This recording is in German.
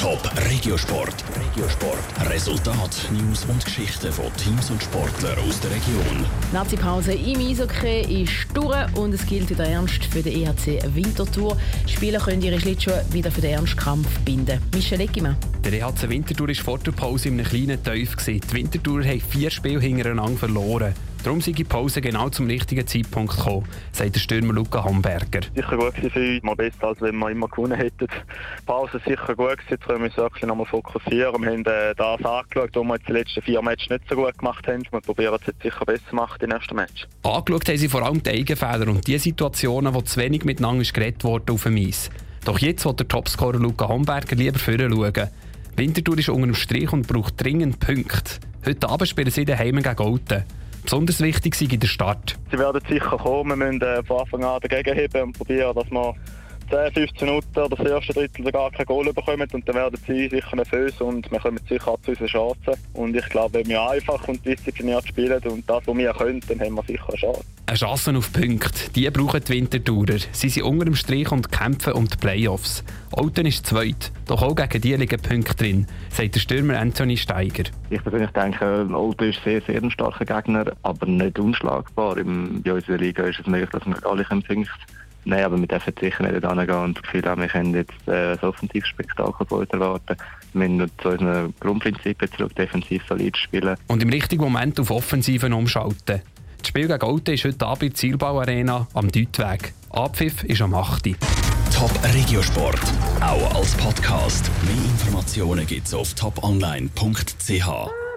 Top Regiosport. Regiosport. Resultat, News und Geschichten von Teams und Sportlern aus der Region. Nazi-Pause im Eishockey ist durch und es gilt wieder ernst für den EHC Winterthur. Spieler können ihre Schlittschuhe wieder für den Ernstkampf binden. Michel Eckimann. Der EHC Winterthur war vor der Pause in einem kleinen Tief. Die Winterthur haben vier Spiele hintereinander verloren. Darum sei die Pause genau zum richtigen Zeitpunkt gekommen, sagt der Stürmer Luca Hamburger. Sicher gut für uns, mal besser als wenn wir immer gewonnen hätten. Die Pause ist sicher gut gewesen, jetzt können wir uns wirklich nochmal fokussieren. Wir haben äh, das angeschaut, was wir jetzt die letzten vier Matches nicht so gut gemacht haben. Wir probieren es jetzt sicher besser zu machen, die nächsten Matches. Angeschaut haben sie vor allem die Eigenfehler und die Situationen, wo zu wenig miteinander geredet wurde auf dem Eis. Doch jetzt will der Topscorer Luca Hamburger lieber vorne schauen. Winterthur ist unter dem Strich und braucht dringend Punkte. Heute Abend spielen sie daheim gegen Golden. Besonders wichtig sei der Start. Sie werden sicher kommen, wir müssen äh, von Anfang an dagegen heben und probieren, dass wir 10, 15 Minuten oder das erste Drittel gar kein Goal bekommen und dann werden sie sicher nervös und wir kommen sicher zu unseren Chancen. Und ich glaube, wenn wir einfach und diszipliniert spielen und das, was wir können, dann haben wir sicher eine Chance. Eine Chance auf Punkte, die brauchen die Wintertourer. Sie sind unter dem Strich und kämpfen um die Playoffs. Olten ist zweit, doch auch gegen die liegen Punkte drin, sagt der Stürmer Anthony Steiger. Ich persönlich denke, Olten ist sehr, sehr ein starker Gegner, aber nicht unschlagbar. Bei unserer Liga ist es möglich, dass wir alle Punkte Nein, aber wir dürfen sicher nicht hingehen und das Gefühl haben, wir können jetzt äh, ein Offensivspektakel von uns erwarten. Wir müssen zu unseren Grundprinzipien zurück, defensiv solid spielen. Und im richtigen Moment auf Offensiven umschalten. Das Spiel gegen Alte ist heute Abend in der Zielbauarena am Deutweg. Abpfiff ist am 8. Top Regiosport, auch als Podcast. Mehr Informationen gibt's auf toponline.ch.